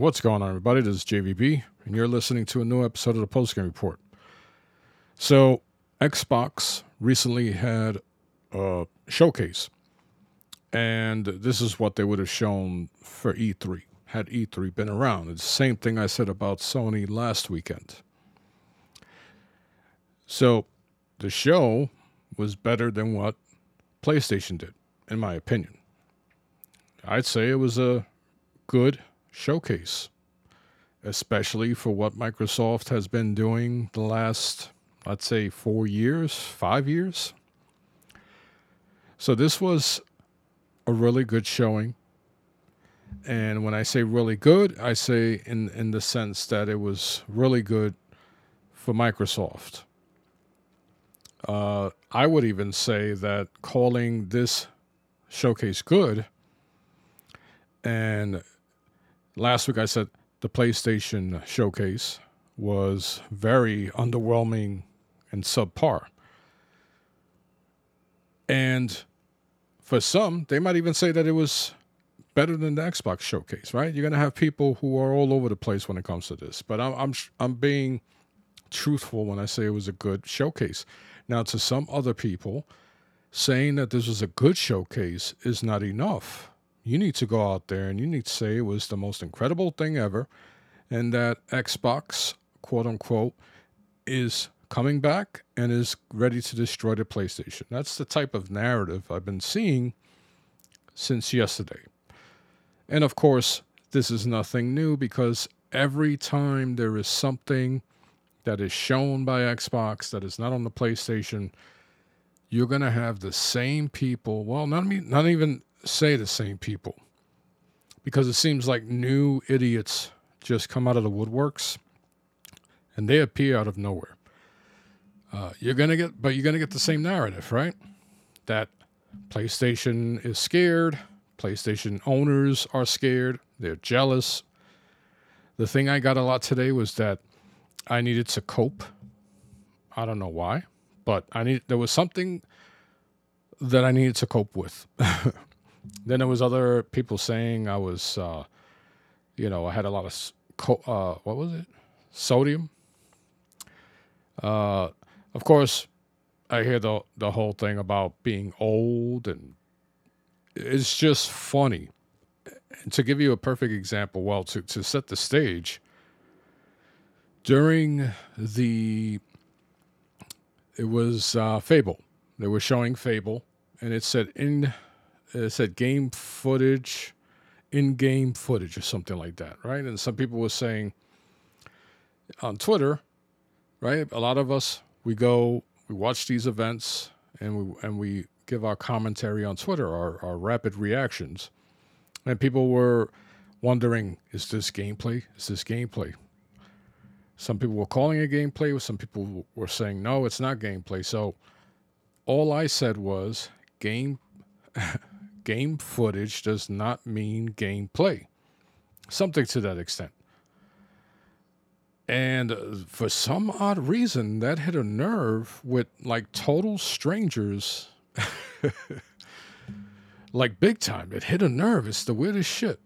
What's going on, everybody? This is JVB, and you're listening to a new episode of the Postgame Report. So, Xbox recently had a showcase, and this is what they would have shown for E3 had E3 been around. It's the same thing I said about Sony last weekend. So, the show was better than what PlayStation did, in my opinion. I'd say it was a good showcase, especially for what Microsoft has been doing the last, let's say, four years, five years. So this was a really good showing. And when I say really good, I say in, in the sense that it was really good for Microsoft. Uh, I would even say that calling this showcase good and last week I said the PlayStation showcase was very underwhelming and subpar. And for some, they might even say that it was better than the Xbox showcase, right? You're going to have people who are all over the place when it comes to this. But I'm I'm I'm being truthful when I say it was a good showcase. Now to some other people, saying that this was a good showcase is not enough you need to go out there and you need to say it was the most incredible thing ever and that Xbox, quote unquote, is coming back and is ready to destroy the PlayStation. That's the type of narrative I've been seeing since yesterday. And of course, this is nothing new because every time there is something that is shown by Xbox that is not on the PlayStation, you're going to have the same people, well, not, me not even say the same people because it seems like new idiots just come out of the woodworks and they appear out of nowhere. Uh, you're gonna get, but you're gonna get the same narrative, right? That PlayStation is scared. PlayStation owners are scared. They're jealous. The thing I got a lot today was that I needed to cope. I don't know why, but I need there was something that I needed to cope with. Then there was other people saying I was, uh, you know, I had a lot of, co- uh, what was it? Sodium. Uh, of course, I hear the the whole thing about being old, and it's just funny. And to give you a perfect example, well, to to set the stage, during the it was uh, Fable. They were showing Fable, and it said in it said game footage, in game footage, or something like that, right? And some people were saying on Twitter, right? A lot of us, we go, we watch these events and we, and we give our commentary on Twitter, our, our rapid reactions. And people were wondering, is this gameplay? Is this gameplay? Some people were calling it gameplay. Some people were saying, no, it's not gameplay. So all I said was game game footage does not mean gameplay. Something to that extent. And uh, for some odd reason, that hit a nerve with like total strangers. like big time. It hit a nerve. It's the weirdest shit.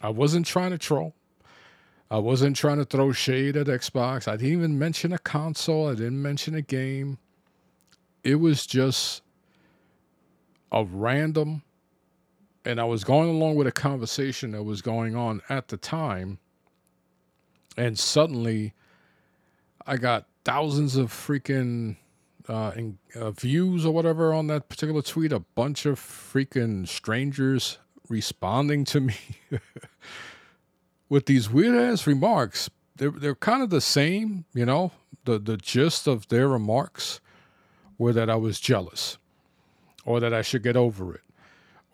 I wasn't trying to troll. I wasn't trying to throw shade at Xbox. I didn't even mention a console. I didn't mention a game. It was just a random and I was going along with a conversation that was going on at the time, and suddenly I got thousands of freaking uh, in, uh, views or whatever on that particular tweet. A bunch of freaking strangers responding to me with these weird ass remarks. They're they're kind of the same, you know. The the gist of their remarks were that I was jealous, or that I should get over it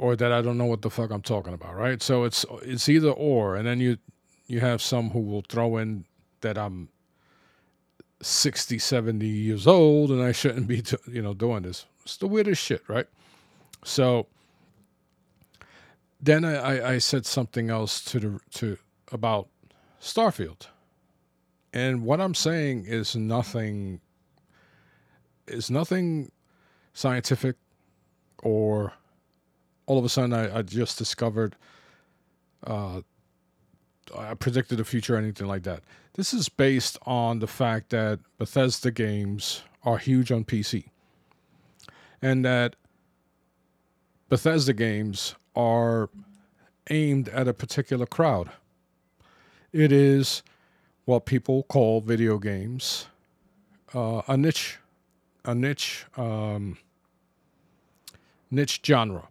or that I don't know what the fuck I'm talking about, right? So it's it's either or, and then you you have some who will throw in that I'm 60, 70 years old and I shouldn't be, you know, doing this. It's the weirdest shit, right? So then I, I said something else to the to about Starfield, and what I'm saying is nothing is nothing scientific or all of a sudden I, I just discovered uh, I predicted the future or anything like that. This is based on the fact that Bethesda games are huge on PC, and that Bethesda games are aimed at a particular crowd. It is what people call video games uh, a niche, a niche, um, niche genre.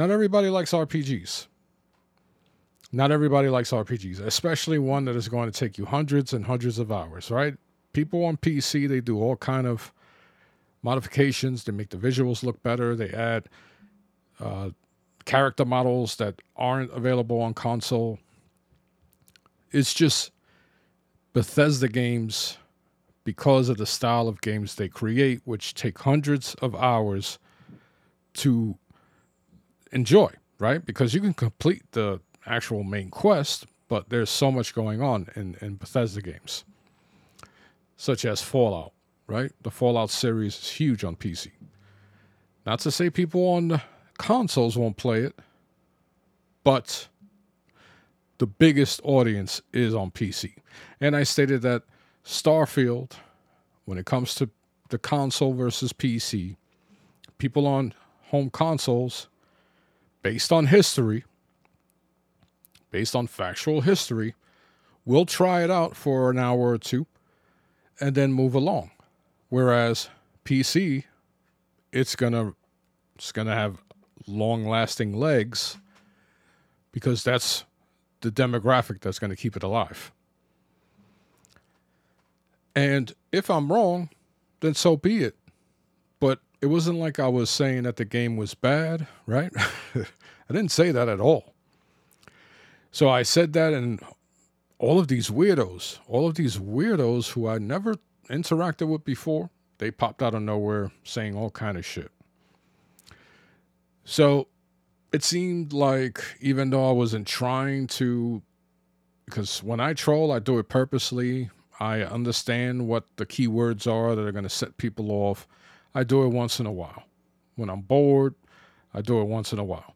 Not everybody likes RPGs. Not everybody likes RPGs, especially one that is going to take you hundreds and hundreds of hours, right? People on PC, they do all kind of modifications. They make the visuals look better. They add uh, character models that aren't available on console. It's just Bethesda games because of the style of games they create, which take hundreds of hours to enjoy, right? Because you can complete the actual main quest, but there's so much going on in, in Bethesda games, such as Fallout, right? The Fallout series is huge on PC. Not to say people on consoles won't play it, but the biggest audience is on PC. And I stated that Starfield, when it comes to the console versus PC, people on home consoles, based on history, based on factual history, we'll try it out for an hour or two and then move along. Whereas PC, it's gonna it's gonna have long lasting legs because that's the demographic that's to keep it alive. And if I'm wrong, then so be it. But it wasn't like I was saying that the game was bad, right? I didn't say that at all. So I said that, and all of these weirdos, all of these weirdos who I never interacted with before, they popped out of nowhere saying all kind of shit. So it seemed like even though I wasn't trying to, because when I troll, I do it purposely. I understand what the keywords are that are going to set people off. I do it once in a while. When I'm bored, I do it once in a while.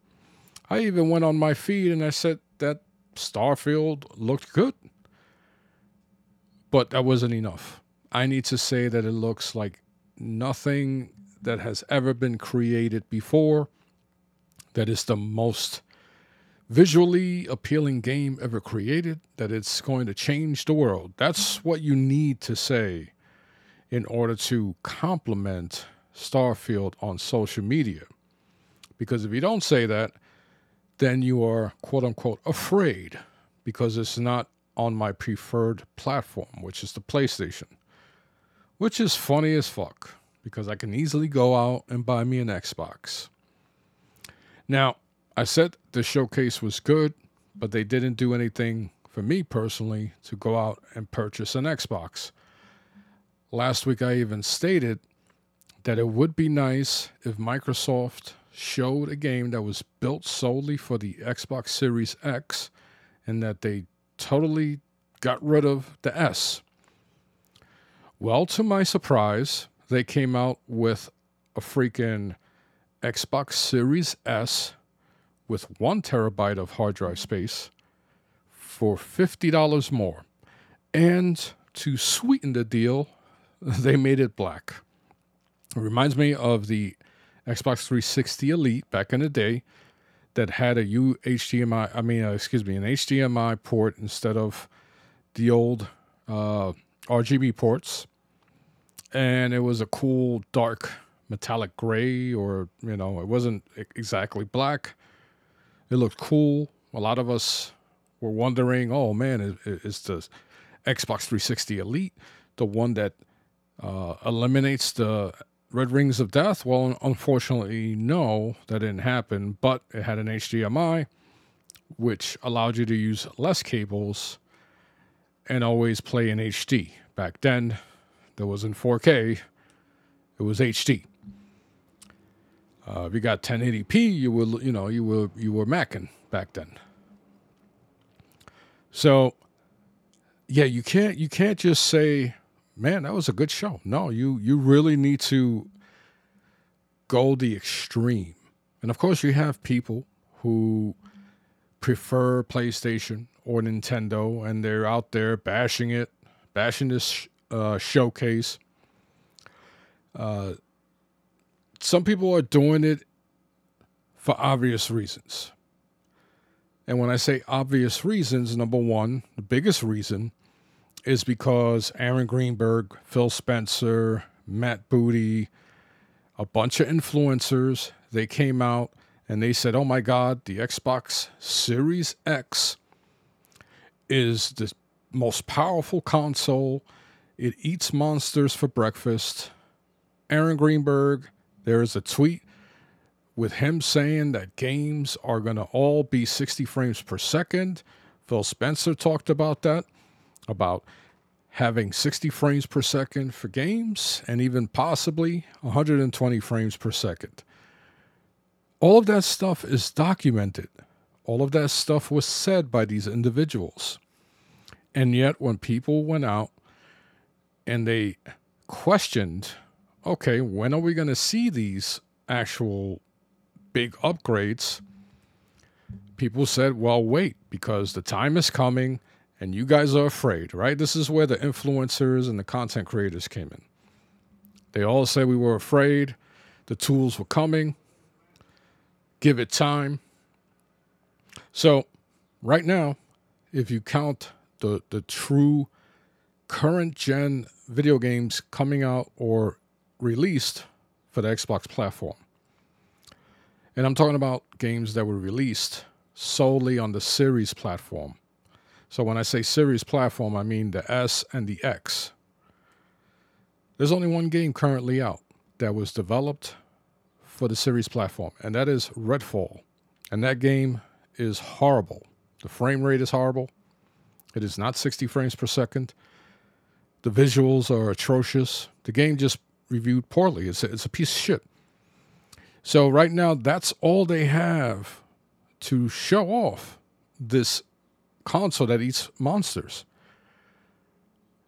I even went on my feed and I said that Starfield looked good. But that wasn't enough. I need to say that it looks like nothing that has ever been created before that is the most visually appealing game ever created, that it's going to change the world. That's what you need to say in order to compliment Starfield on social media. Because if you don't say that, then you are quote unquote afraid because it's not on my preferred platform, which is the PlayStation. Which is funny as fuck because I can easily go out and buy me an Xbox. Now, I said the showcase was good, but they didn't do anything for me personally to go out and purchase an Xbox. Last week, I even stated that it would be nice if Microsoft showed a game that was built solely for the Xbox Series X and that they totally got rid of the S. Well, to my surprise, they came out with a freaking Xbox Series S with one terabyte of hard drive space for $50 more. And to sweeten the deal, they made it black. It reminds me of the Xbox 360 Elite back in the day that had a UHDMI, I mean, uh, excuse me, an HDMI port instead of the old uh, RGB ports. And it was a cool dark metallic gray or, you know, it wasn't exactly black. It looked cool. A lot of us were wondering, oh man, is, is the Xbox 360 Elite the one that uh, eliminates the red rings of death? Well, unfortunately, no, that didn't happen. But it had an HDMI, which allowed you to use less cables and always play in HD. Back then, there wasn't 4K; it was HD. Uh, if you got 1080p, you were you know you were you were macking back then. So, yeah, you can't you can't just say, "Man, that was a good show." No, you you really need to go the extreme. And of course, you have people who prefer PlayStation or Nintendo, and they're out there bashing it, bashing this uh, showcase. Uh, some people are doing it for obvious reasons. And when I say obvious reasons, number one, the biggest reason is because Aaron Greenberg, Phil Spencer, Matt Booty, a bunch of influencers, they came out and they said, oh my God, the Xbox Series X is the most powerful console. It eats monsters for breakfast. Aaron Greenberg, there is a tweet with him saying that games are going to all be 60 frames per second. Phil Spencer talked about that, about having 60 frames per second for games and even possibly 120 frames per second. All of that stuff is documented. All of that stuff was said by these individuals. And yet, when people went out and they questioned, okay, when are we going to see these actual big upgrades? People said, well, wait, because the time is coming and you guys are afraid, right? This is where the influencers and the content creators came in. They all said we were afraid, the tools were coming, give it time. So, right now, if you count the the true current gen video games coming out or released for the Xbox platform, and I'm talking about games that were released solely on the Series platform. So when I say Series platform, I mean the S and the X. There's only one game currently out that was developed for the series platform, and that is Redfall. And that game is horrible. The frame rate is horrible. It is not 60 frames per second. The visuals are atrocious. The game just reviewed poorly. It's a, it's a piece of shit. So right now, that's all they have to show off this console that eats monsters.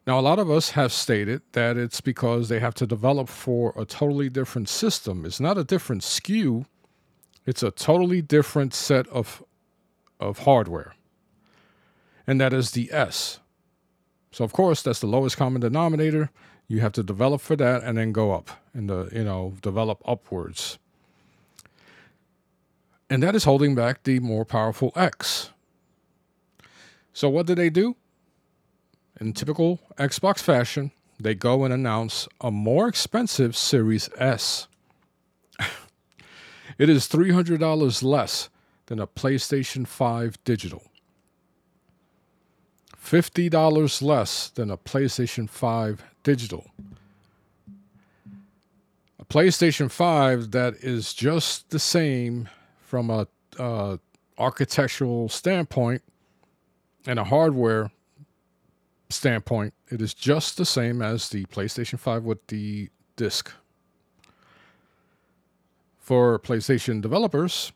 Now, a lot of us have stated that it's because they have to develop for a totally different system. It's not a different SKU, it's a totally different set of, of hardware. And that is the S. So, of course, that's the lowest common denominator. You have to develop for that and then go up and the, you know, develop upwards. And that is holding back the more powerful X. So, what did they do? In typical Xbox fashion, they go and announce a more expensive Series S. it is $300 less than a PlayStation 5 digital. $50 less than a PlayStation 5 digital. A PlayStation 5 that is just the same from a uh, architectural standpoint and a hardware standpoint, it is just the same as the PlayStation 5 with the disc. For PlayStation developers,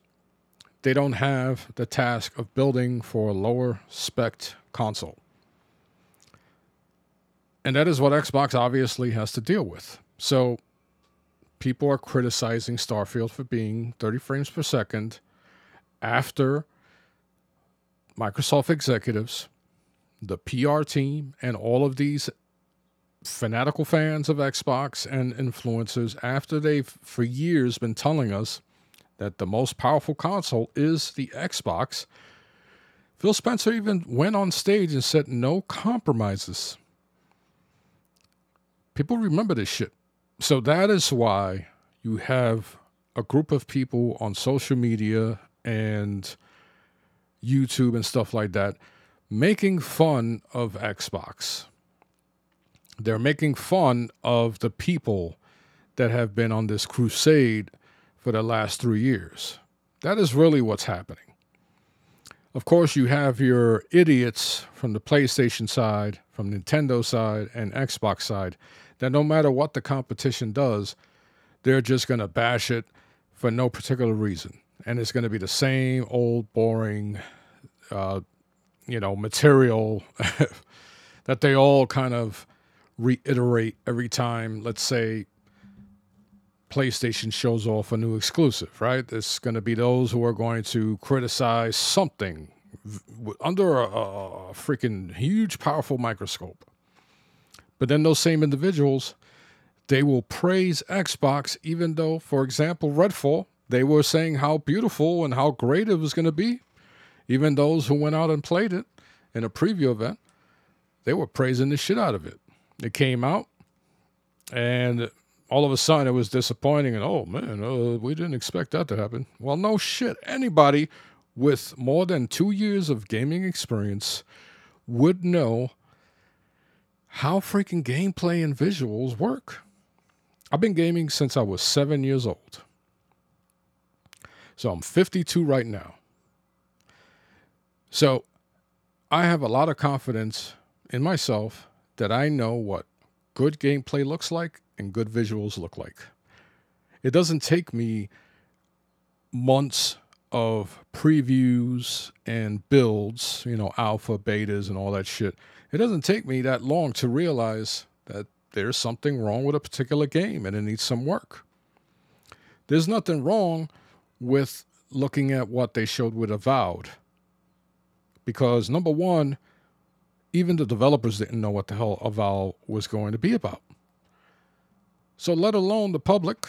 they don't have the task of building for a lower spec console. And that is what Xbox obviously has to deal with. So people are criticizing Starfield for being 30 frames per second after Microsoft executives the PR team, and all of these fanatical fans of Xbox and influencers after they've for years been telling us that the most powerful console is the Xbox. Phil Spencer even went on stage and said no compromises. People remember this shit. So that is why you have a group of people on social media and YouTube and stuff like that making fun of Xbox. They're making fun of the people that have been on this crusade for the last three years. That is really what's happening. Of course, you have your idiots from the PlayStation side, from Nintendo side, and Xbox side that no matter what the competition does, they're just going to bash it for no particular reason. And it's going to be the same old, boring, uh, you know material that they all kind of reiterate every time let's say PlayStation shows off a new exclusive, right? It's going to be those who are going to criticize something under a, a freaking huge, powerful microscope. But then those same individuals, they will praise Xbox, even though, for example, Redfall, they were saying how beautiful and how great it was going to be. Even those who went out and played it in a preview event, they were praising the shit out of it. It came out, and all of a sudden it was disappointing. And oh man, uh, we didn't expect that to happen. Well, no shit. Anybody with more than two years of gaming experience would know how freaking gameplay and visuals work. I've been gaming since I was seven years old. So I'm 52 right now. So I have a lot of confidence in myself that I know what good gameplay looks like and good visuals look like. It doesn't take me months of previews and builds, you know, alpha, betas, and all that shit. It doesn't take me that long to realize that there's something wrong with a particular game and it needs some work. There's nothing wrong with looking at what they showed with Avowed. Because number one, even the developers didn't know what the hell Avowed was going to be about. So let alone the public.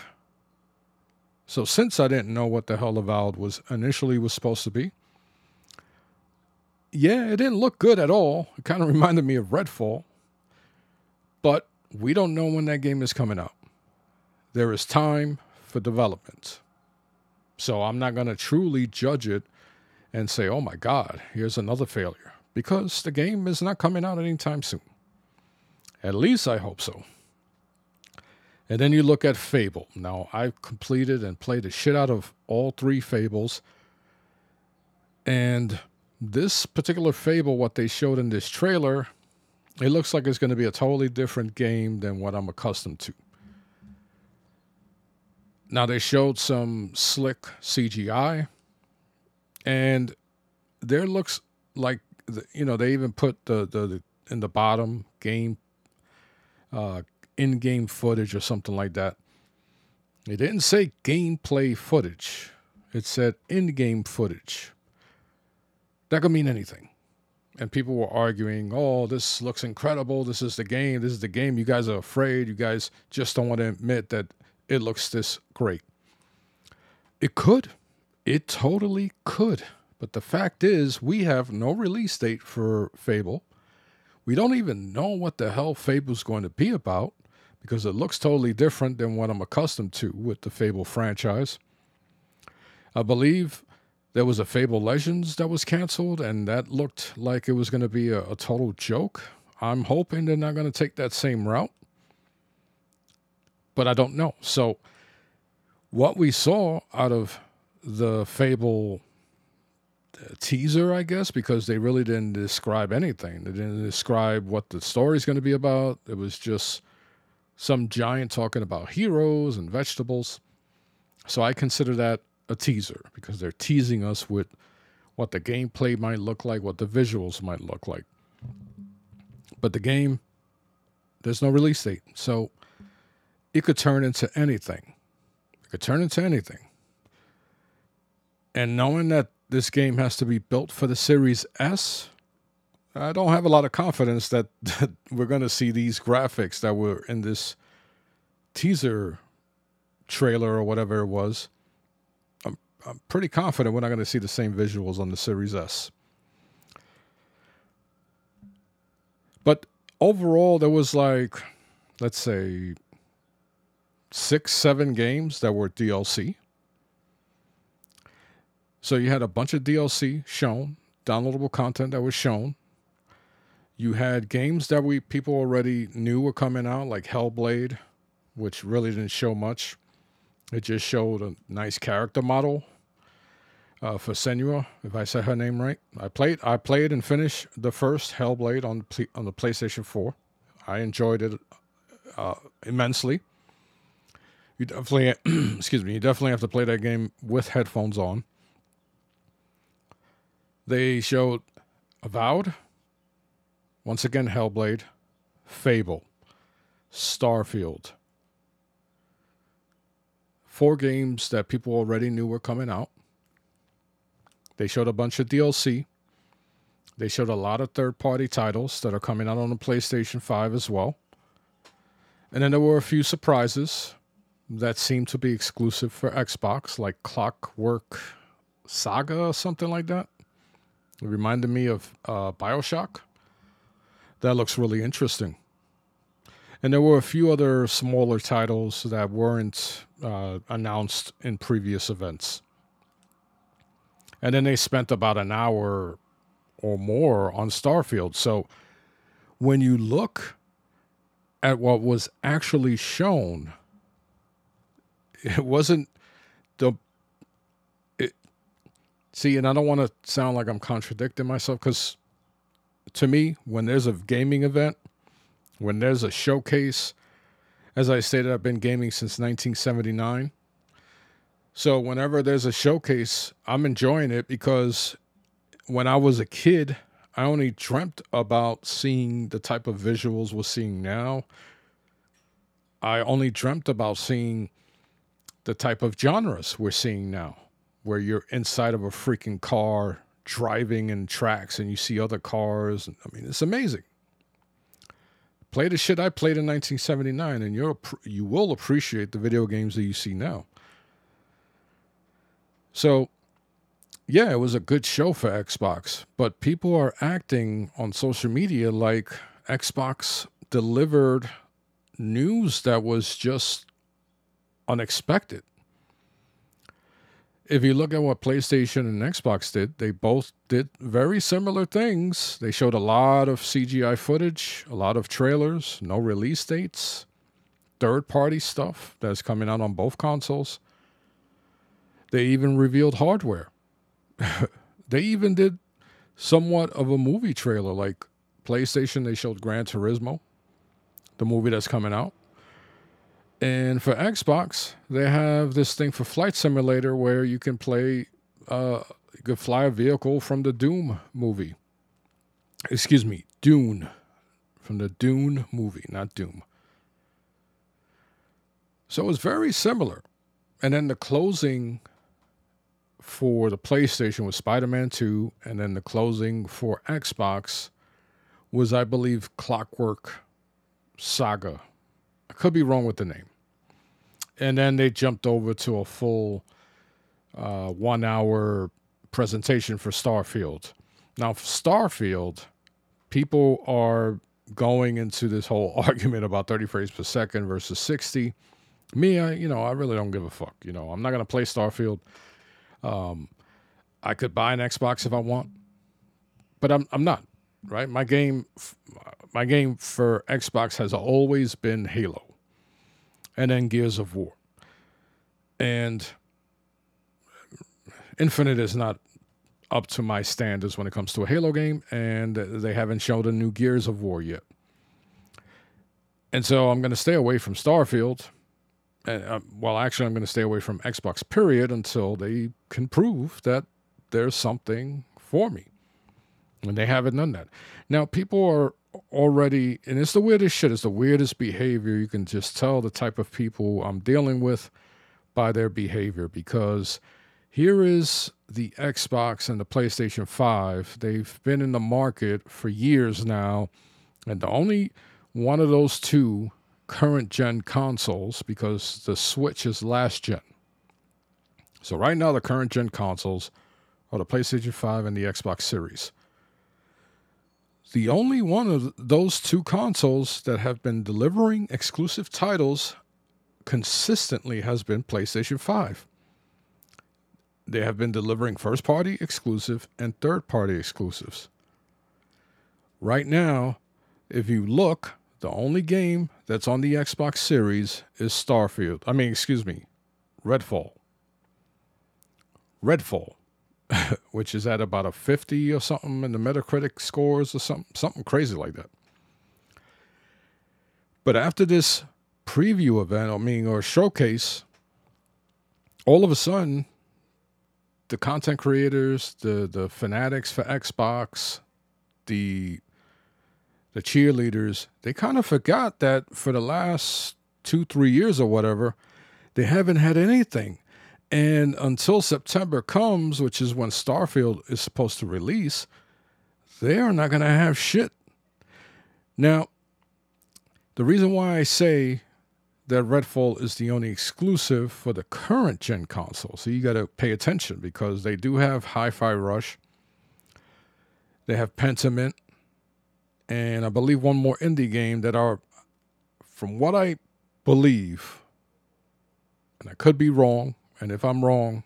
So since I didn't know what the hell Avowed was initially was supposed to be, yeah, it didn't look good at all. It kind of reminded me of Redfall. But we don't know when that game is coming out. There is time for development. So I'm not going to truly judge it and say, oh my God, here's another failure. Because the game is not coming out anytime soon. At least I hope so. And then you look at Fable. Now, I've completed and played the shit out of all three Fables. And this particular Fable, what they showed in this trailer, it looks like it's going to be a totally different game than what I'm accustomed to. Now, they showed some slick CGI, and there looks like, the, you know, they even put the, the, the in the bottom game, uh, in game footage or something like that. It didn't say gameplay footage, it said in game footage. That could mean anything. And people were arguing, oh, this looks incredible. This is the game. This is the game. You guys are afraid. You guys just don't want to admit that it looks this great. It could. It totally could. But the fact is, we have no release date for Fable. We don't even know what the hell Fable's going to be about because it looks totally different than what I'm accustomed to with the Fable franchise. I believe there was a Fable Legends that was canceled, and that looked like it was going to be a, a total joke. I'm hoping they're not going to take that same route, but I don't know. So, what we saw out of the Fable teaser, I guess, because they really didn't describe anything. They didn't describe what the story's going to be about. It was just some giant talking about heroes and vegetables. So I consider that a teaser because they're teasing us with what the gameplay might look like, what the visuals might look like. But the game, there's no release date. So it could turn into anything. It could turn into anything. And knowing that this game has to be built for the Series S, I don't have a lot of confidence that, that we're going to see these graphics that were in this teaser trailer or whatever it was. I'm pretty confident we're not going to see the same visuals on the Series S. But overall, there was like, let's say, six, seven games that were DLC. So you had a bunch of DLC shown, downloadable content that was shown. You had games that we people already knew were coming out, like Hellblade, which really didn't show much. It just showed a nice character model uh, for Senua, if I said her name right. I played, I played and finished the first Hellblade on the, on the PlayStation 4. I enjoyed it uh, immensely. You definitely, excuse me, you definitely have to play that game with headphones on. They showed Avowed, once again Hellblade, Fable, Starfield, four games that people already knew were coming out. They showed a bunch of DLC. They showed a lot of third party titles that are coming out on the PlayStation 5 as well. And then there were a few surprises that seemed to be exclusive for Xbox, like Clockwork Saga or something like that. It reminded me of uh, Bioshock. That looks really interesting. And there were a few other smaller titles that weren't uh, announced in previous events. And then they spent about an hour or more on Starfield. So when you look at what was actually shown, it wasn't the it, see and i don't want to sound like i'm contradicting myself because to me when there's a gaming event when there's a showcase as i stated i've been gaming since 1979 so whenever there's a showcase i'm enjoying it because when i was a kid i only dreamt about seeing the type of visuals we're seeing now. I only dreamt about seeing the type of genres we're seeing now, where you're inside of a freaking car driving in tracks and you see other cars. I mean, it's amazing. Play the shit I played in 1979, and you're you will appreciate the video games that you see now. So, yeah, it was a good show for Xbox, but people are acting on social media like Xbox delivered news that was just unexpected. If you look at what PlayStation and Xbox did, they both did very similar things. They showed a lot of CGI footage, a lot of trailers, no release dates, third party stuff that's coming out on both consoles. They even revealed hardware. they even did somewhat of a movie trailer like PlayStation, they showed Gran Turismo, the movie that's coming out. And for Xbox, they have this thing for Flight Simulator where you can play, uh, you could fly a vehicle from the Doom movie. Excuse me, Dune. From the Dune movie, not Doom. So it's very similar. And then the closing for the PlayStation was Spider Man 2. And then the closing for Xbox was, I believe, Clockwork Saga. I could be wrong with the name and then they jumped over to a full uh, one hour presentation for Starfield. Now, Starfield, people are going into this whole argument about 30 frames per second versus 60. Me, I, you know, I really don't give a fuck. You know, I'm not going to play Starfield. Um, I could buy an Xbox if I want, but I'm I'm not. Right, my game, my game for Xbox has always been Halo and then Gears of War. And Infinite is not up to my standards when it comes to a Halo game, and they haven't shown a new Gears of War yet. And so I'm going to stay away from Starfield. And, uh, well, actually, I'm going to stay away from Xbox, period, until they can prove that there's something for me. And they haven't done that. Now, people are already, and it's the weirdest shit. It's the weirdest behavior. You can just tell the type of people I'm dealing with by their behavior because here is the Xbox and the PlayStation 5. They've been in the market for years now, and the only one of those two current gen consoles because the Switch is last gen. So, right now, the current gen consoles are the PlayStation 5 and the Xbox Series the only one of those two consoles that have been delivering exclusive titles consistently has been PlayStation 5. They have been delivering first party exclusive and third party exclusives. Right now, if you look, the only game that's on the Xbox Series is Starfield. I mean, excuse me, Redfall. Redfall. which is at about a 50 or something in the Metacritic scores or something, something crazy like that. But after this preview event, I mean, or showcase, all of a sudden, the content creators, the the fanatics for Xbox, the the cheerleaders, they kind of forgot that for the last two, three years or whatever, They haven't had anything. And until September comes, which is when Starfield is supposed to release, they are not going to have shit. Now, the reason why I say that Redfall is the only exclusive for the current gen console, so you got to pay attention because they do have Hi Fi Rush, they have Pentiment, and I believe one more indie game that are, from what I believe, and I could be wrong, and if I'm wrong,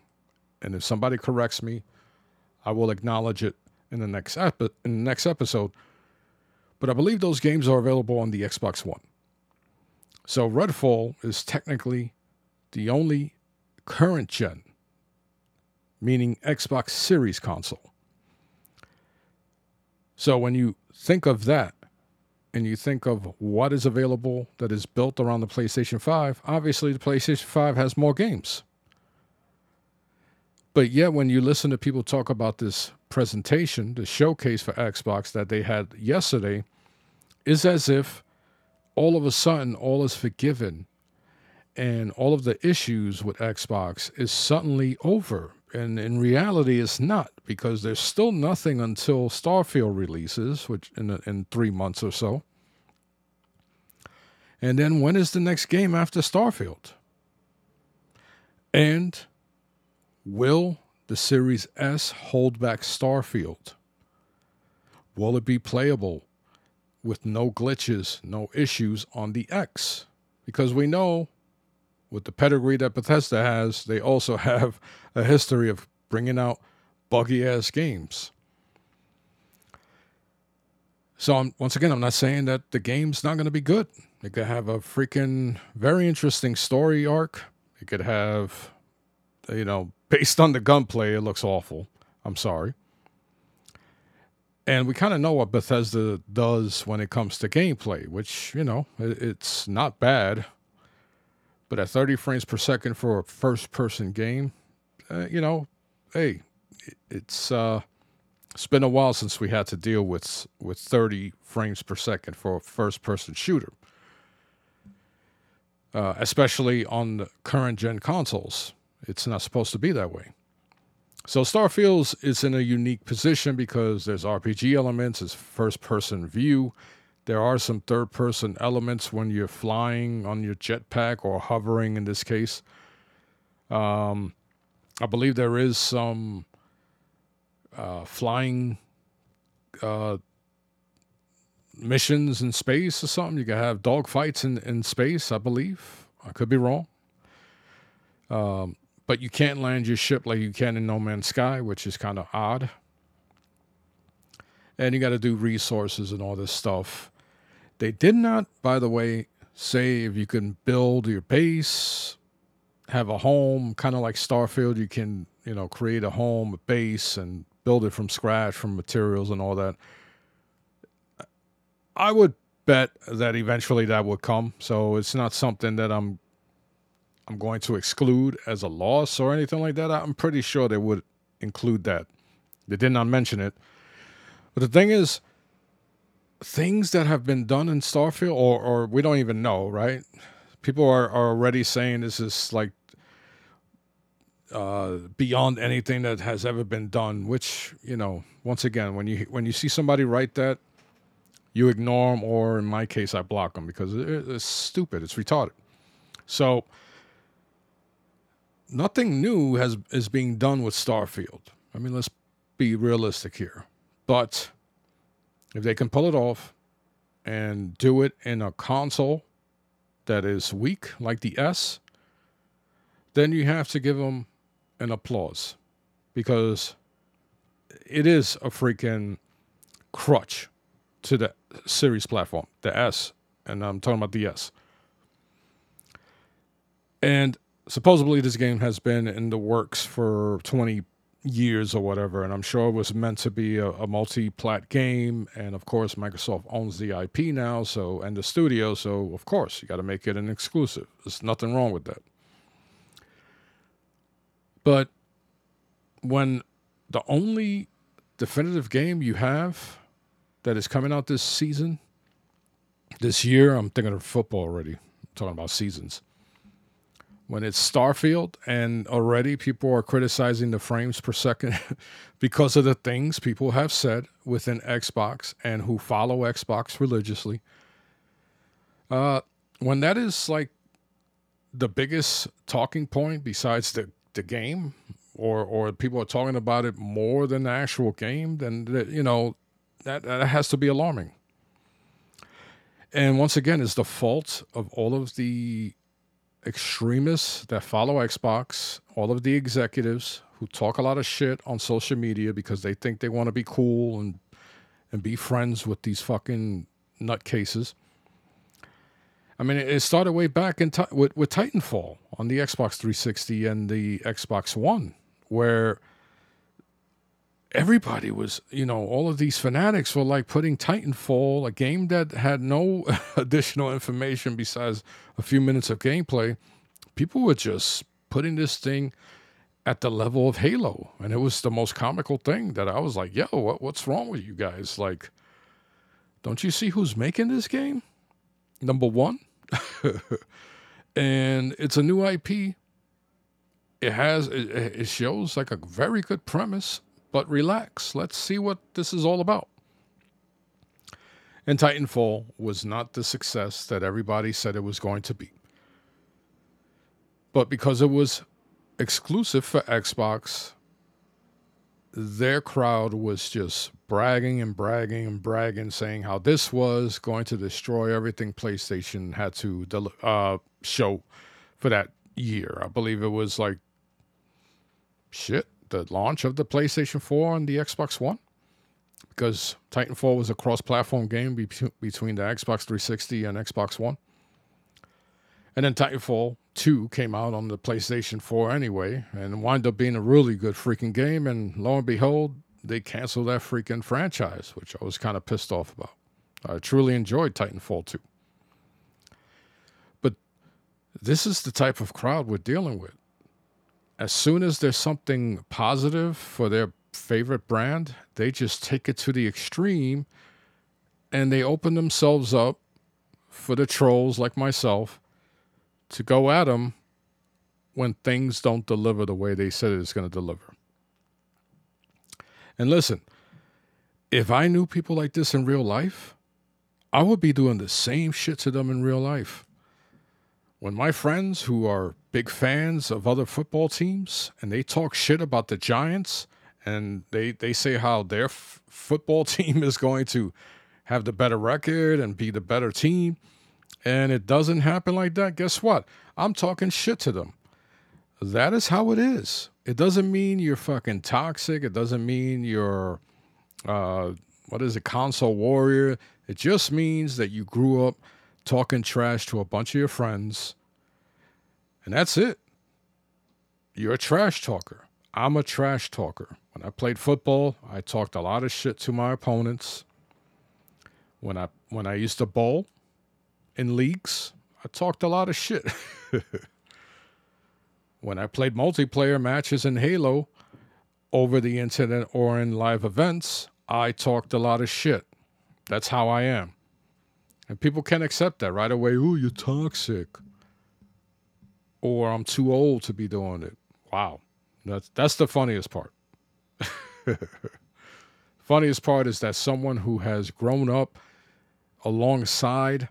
and if somebody corrects me, I will acknowledge it in the next epi- in the next episode. But I believe those games are available on the Xbox One. So Redfall is technically the only current gen, meaning Xbox Series console. So when you think of that and you think of what is available that is built around the PlayStation 5, obviously the PlayStation 5 has more games. But yet, when you listen to people talk about this presentation, the showcase for Xbox that they had yesterday, is as if all of a sudden all is forgiven and all of the issues with Xbox is suddenly over. And in reality, it's not because there's still nothing until Starfield releases, which in in three months or so. And then when is the next game after Starfield? And Will the Series S hold back Starfield? Will it be playable with no glitches, no issues on the X? Because we know with the pedigree that Bethesda has, they also have a history of bringing out buggy ass games. So I'm, once again, I'm not saying that the game's not going to be good. It could have a freaking very interesting story arc. It could have, you know, based on the gunplay, it looks awful. I'm sorry. And we kind of know what Bethesda does when it comes to gameplay, which, you know, it's not bad. But at 30 frames per second for a first person game, uh, you know, hey, it's uh, it's been a while since we had to deal with with 30 frames per second for a first person shooter. Uh, especially on the current gen consoles. It's not supposed to be that way. So Starfield is in a unique position because there's RPG elements, it's first person view. There are some third person elements when you're flying on your jetpack or hovering in this case. Um, I believe there is some uh, flying uh, missions in space or something. You can have dogfights in, in space, I believe. I could be wrong. Um, but you can't land your ship like you can in No Man's Sky, which is kind of odd. And you got to do resources and all this stuff. They did not, by the way, say if you can build your base, have a home, kind of like Starfield, you can, you know, create a home, a base, and build it from scratch from materials and all that. I would bet that eventually that would come. So it's not something that I'm I'm going to exclude as a loss or anything like that. I'm pretty sure they would include that. They did not mention it. But the thing is, things that have been done in Starfield, or, or we don't even know, right? People are, are already saying this is like uh, beyond anything that has ever been done. Which you know, once again, when you when you see somebody write that, you ignore them, or in my case, I block them because it's stupid. It's retarded. So nothing new has is being done with Starfield. I mean, let's be realistic here. But if they can pull it off and do it in a console that is weak like the S, then you have to give them an applause because it is a freaking crutch to the series platform, the S, and I'm talking about the S. And supposedly this game has been in the works for 20 years or whatever, and I'm sure it was meant to be a, a multi-plat game. And of course, Microsoft owns the IP now, so and the studio, so of course you got to make it an exclusive. There's nothing wrong with that. But when the only definitive game you have that is coming out this season, this year, I'm thinking of football already. I'm talking about seasons when it's Starfield, and already people are criticizing the frames per second because of the things people have said within Xbox and who follow Xbox religiously. Uh, when that is like the biggest talking point besides the, the game, or or people are talking about it more than the actual game, then you know that that has to be alarming. And once again, it's the fault of all of the extremists that follow Xbox, all of the executives who talk a lot of shit on social media because they think they want to be cool and and be friends with these fucking nutcases. I mean, it started way back in t- with, with Titanfall on the Xbox 360 and the Xbox One, where everybody was, you know, all of these fanatics were like putting Titanfall, a game that had no additional information besides a few minutes of gameplay. People were just putting this thing at the level of Halo. And it was the most comical thing that I was like, yo, what, what's wrong with you guys? Like, don't you see who's making this game? Number one. and it's a new IP. It has, it, it shows like a very good premise but relax. Let's see what this is all about. And Titanfall was not the success that everybody said it was going to be. But because it was exclusive for Xbox, their crowd was just bragging and bragging and bragging, saying how this was going to destroy everything PlayStation had to uh, show for that year. I believe it was like shit the launch of the PlayStation 4 and the Xbox One because Titanfall was a cross platform game be- between the Xbox 360 and Xbox One. And then Titanfall 2 came out on the PlayStation 4 anyway and wound up being a really good freaking game. And lo and behold, they canceled that freaking franchise, which I was kind of pissed off about. I truly enjoyed Titanfall 2. But this is the type of crowd we're dealing with as soon as there's something positive for their favorite brand, they just take it to the extreme and they open themselves up for the trolls like myself to go at them when things don't deliver the way they said it's going to deliver. And listen, if I knew people like this in real life, I would be doing the same shit to them in real life. When my friends who are big fans of other football teams and they talk shit about the Giants and they, they say how their f- football team is going to have the better record and be the better team, and it doesn't happen like that, guess what? I'm talking shit to them. That is how it is. It doesn't mean you're fucking toxic. It doesn't mean you're, uh, what is it, console warrior. It just means that you grew up talking trash to a bunch of your friends and that's it. You're a trash talker. I'm a trash talker. When I played football, I talked a lot of shit to my opponents. When I when I used to bowl in leagues, I talked a lot of shit. when I played multiplayer matches in Halo over the internet or in live events, I talked a lot of shit. That's how I am. And people can't accept that right away. Ooh, you're toxic or I'm too old to be doing it. Wow. That's that's the funniest part. funniest part is that someone who has grown up alongside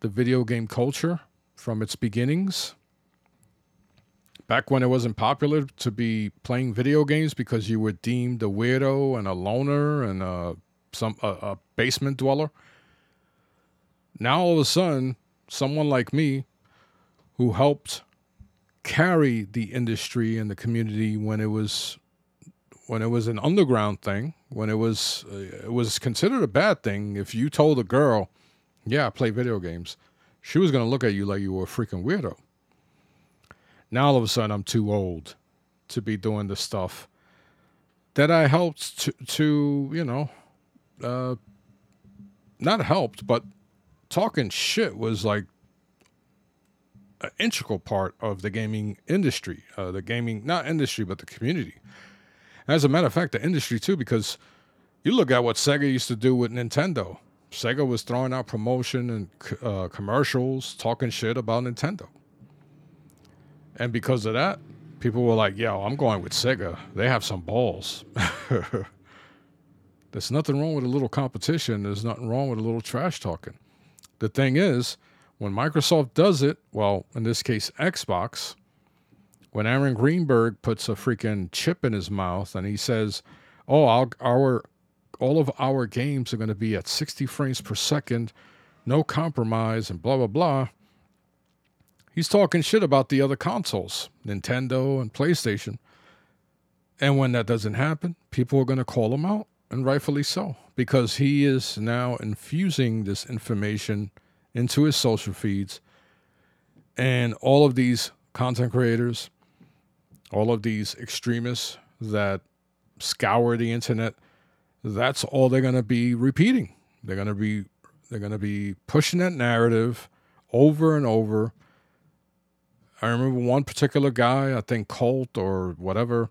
the video game culture from its beginnings back when it wasn't popular to be playing video games because you were deemed a weirdo and a loner and a, some a, a basement dweller now all of a sudden someone like me who helped carry the industry and the community when it was when it was an underground thing, when it was uh, it was considered a bad thing if you told a girl, "Yeah, I play video games." She was going to look at you like you were a freaking weirdo. Now all of a sudden I'm too old to be doing the stuff that I helped to to, you know, uh not helped, but talking shit was like an integral part of the gaming industry, uh, the gaming, not industry, but the community. As a matter of fact, the industry too, because you look at what Sega used to do with Nintendo. Sega was throwing out promotion and uh, commercials, talking shit about Nintendo. And because of that, people were like, yo, I'm going with Sega. They have some balls. There's nothing wrong with a little competition. There's nothing wrong with a little trash talking. The thing is, when Microsoft does it, well, in this case, Xbox, when Aaron Greenberg puts a freaking chip in his mouth and he says, "Oh, our, all of our games are going to be at 60 frames per second, no compromise, and blah blah blah," he's talking shit about the other consoles, Nintendo and PlayStation. And when that doesn't happen, people are going to call him out, and rightfully so, because he is now infusing this information into his social feeds. And all of these content creators, all of these extremists that scour the internet, that's all they're going to be repeating. They're going to be they're going to be pushing that narrative over and over. I remember one particular guy, I think Colt or whatever,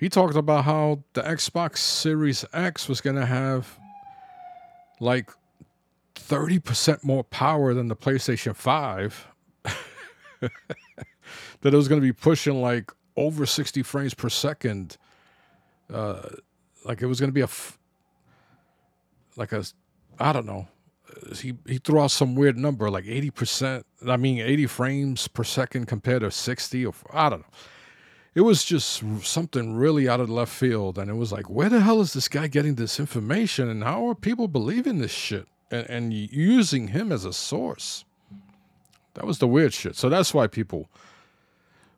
he talked about how the Xbox Series X was going to have like 30% more power than the PlayStation 5. that it was going to be pushing like over 60 frames per second. Uh, like it was going to be a, f- like a, I don't know. He, he threw out some weird number, like 80%. I mean, 80 frames per second compared to 60 or, I don't know it was just something really out of left field. And it was like, where the hell is this guy getting this information? And how are people believing this shit and, and using him as a source? That was the weird shit. So that's why people,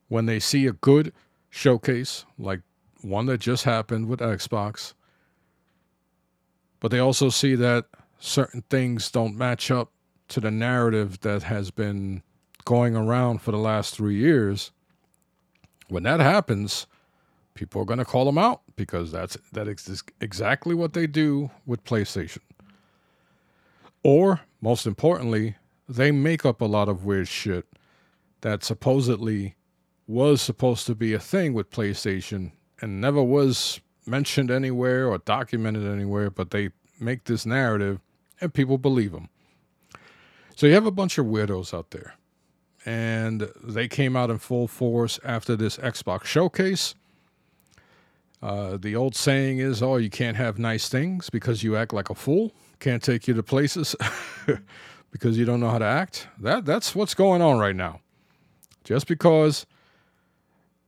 when they see a good showcase, like one that just happened with Xbox, but they also see that certain things don't match up to the narrative that has been going around for the last three years when that happens, people are going to call them out because that's that is exactly what they do with PlayStation. Or most importantly, they make up a lot of weird shit that supposedly was supposed to be a thing with PlayStation and never was mentioned anywhere or documented anywhere, but they make this narrative and people believe them. So you have a bunch of weirdos out there and they came out in full force after this Xbox showcase. Uh, the old saying is, "Oh, you can't have nice things because you act like a fool. Can't take you to places because you don't know how to act." That that's what's going on right now. Just because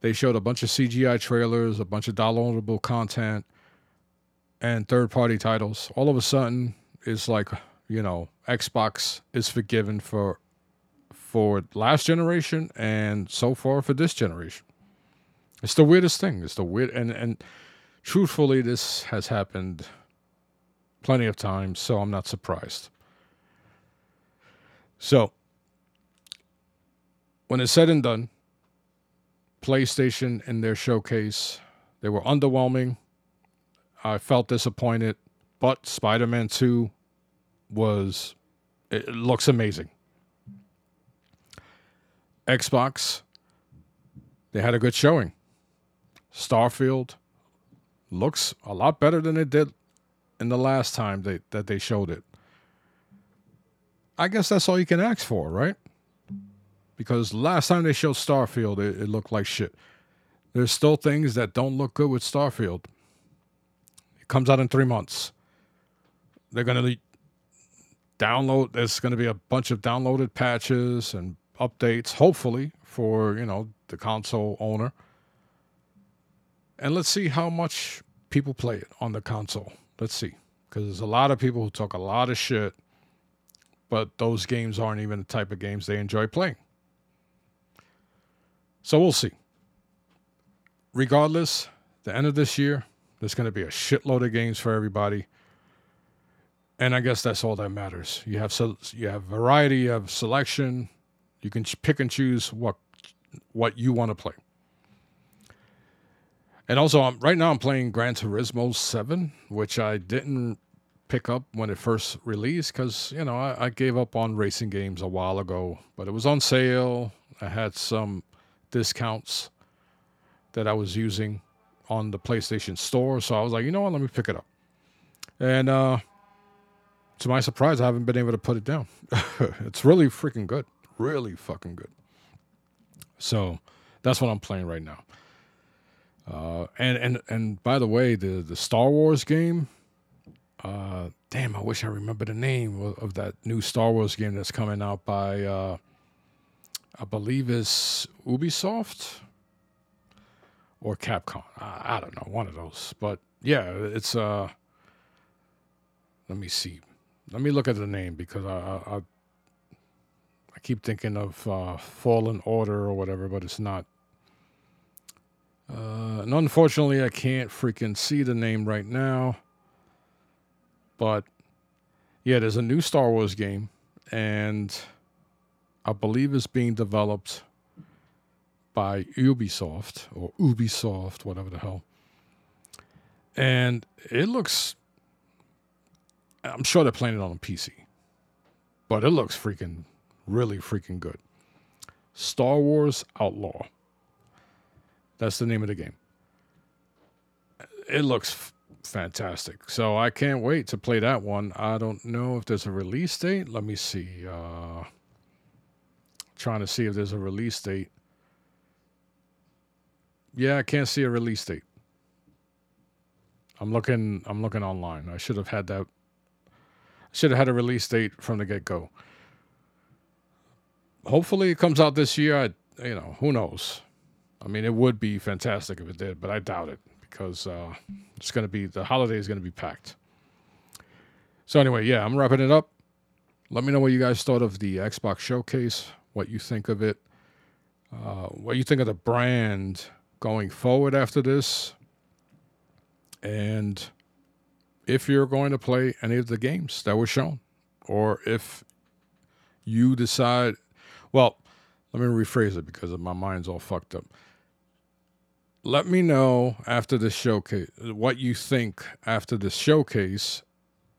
they showed a bunch of CGI trailers, a bunch of downloadable content, and third-party titles, all of a sudden it's like you know Xbox is forgiven for for last generation and so far for this generation. It's the weirdest thing. It's the weird and and truthfully, this has happened plenty of times, so I'm not surprised. So, when it's said and done, PlayStation in their showcase, they were underwhelming. I felt disappointed, but Spider Man 2 was, it looks amazing. Xbox, they had a good showing. Starfield looks a lot better than it did in the last time they, that they showed it. I guess that's all you can ask for, right? Because last time they showed Starfield, it, it looked like shit. There's still things that don't look good with Starfield. It comes out in three months. They're going to download, there's going to be a bunch of downloaded patches and updates, hopefully, for, you know, the console owner. And let's see how much people play it on the console. Let's see. Because there's a lot of people who talk a lot of shit, but those games aren't even the type of games they enjoy playing. So we'll see. Regardless, the end of this year, there's going to be a shitload of games for everybody. And I guess that's all that matters. You have so you have variety of selection, you can pick and choose what what you want to play. And also, I'm, right now I'm playing Gran Turismo 7, which I didn't pick up when it first released because, you know, I, I, gave up on racing games a while ago, but it was on sale. I had some discounts that I was using on the PlayStation Store. So I was like, you know what, let me pick it up. And uh, to my surprise, I haven't been able to put it down. it's really freaking good really fucking good. So that's what I'm playing right now. Uh, and and and by the way, the the Star Wars game. Uh, damn, I wish I remember the name of, of that new Star Wars game that's coming out by. Uh, I believe is Ubisoft or Capcom. I, I, don't know, one of those. But yeah, it's uh. Let me see. Let me look at the name because I I, I keep thinking of uh, Fallen Order or whatever, but it's not. Uh, and unfortunately, I can't freaking see the name right now. But yeah, there's a new Star Wars game, and I believe it's being developed by Ubisoft or Ubisoft, whatever the hell. And it looks, I'm sure they're playing it on a PC, but it looks freaking, really freaking good. Star Wars Outlaw. That's the name of the game. It looks f- fantastic. So I can't wait to play that one. I don't know if there's a release date. Let me see. Uh, trying to see if there's a release date. Yeah, I can't see a release date. I'm looking. I'm looking online. I should have had that. I should have had a release date from the get go. Hopefully, it comes out this year. I, you know, who knows? I mean, it would be fantastic if it did, but I doubt it because uh, it's going to be the holiday is going to be packed. So anyway, yeah, I'm wrapping it up. Let me know what you guys thought of the Xbox showcase, what you think of it, uh, what you think of the brand going forward after this, and if you're going to play any of the games that were shown, or if you decide, well, let me rephrase it because my mind's all fucked up let me know after the showcase what you think after the showcase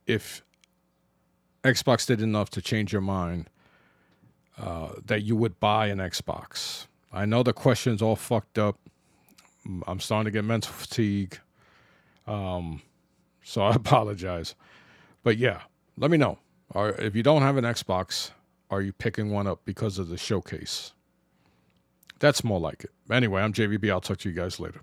if Xbox did enough to change your mind uh, that you would buy an Xbox. I know the question's all fucked up. I'm starting to get mental fatigue. Um, so I apologize. But yeah, let me know. Or if you don't have an Xbox, are you picking one up because of the showcase? That's more like it. Anyway, I'm JVB. I'll talk to you guys later.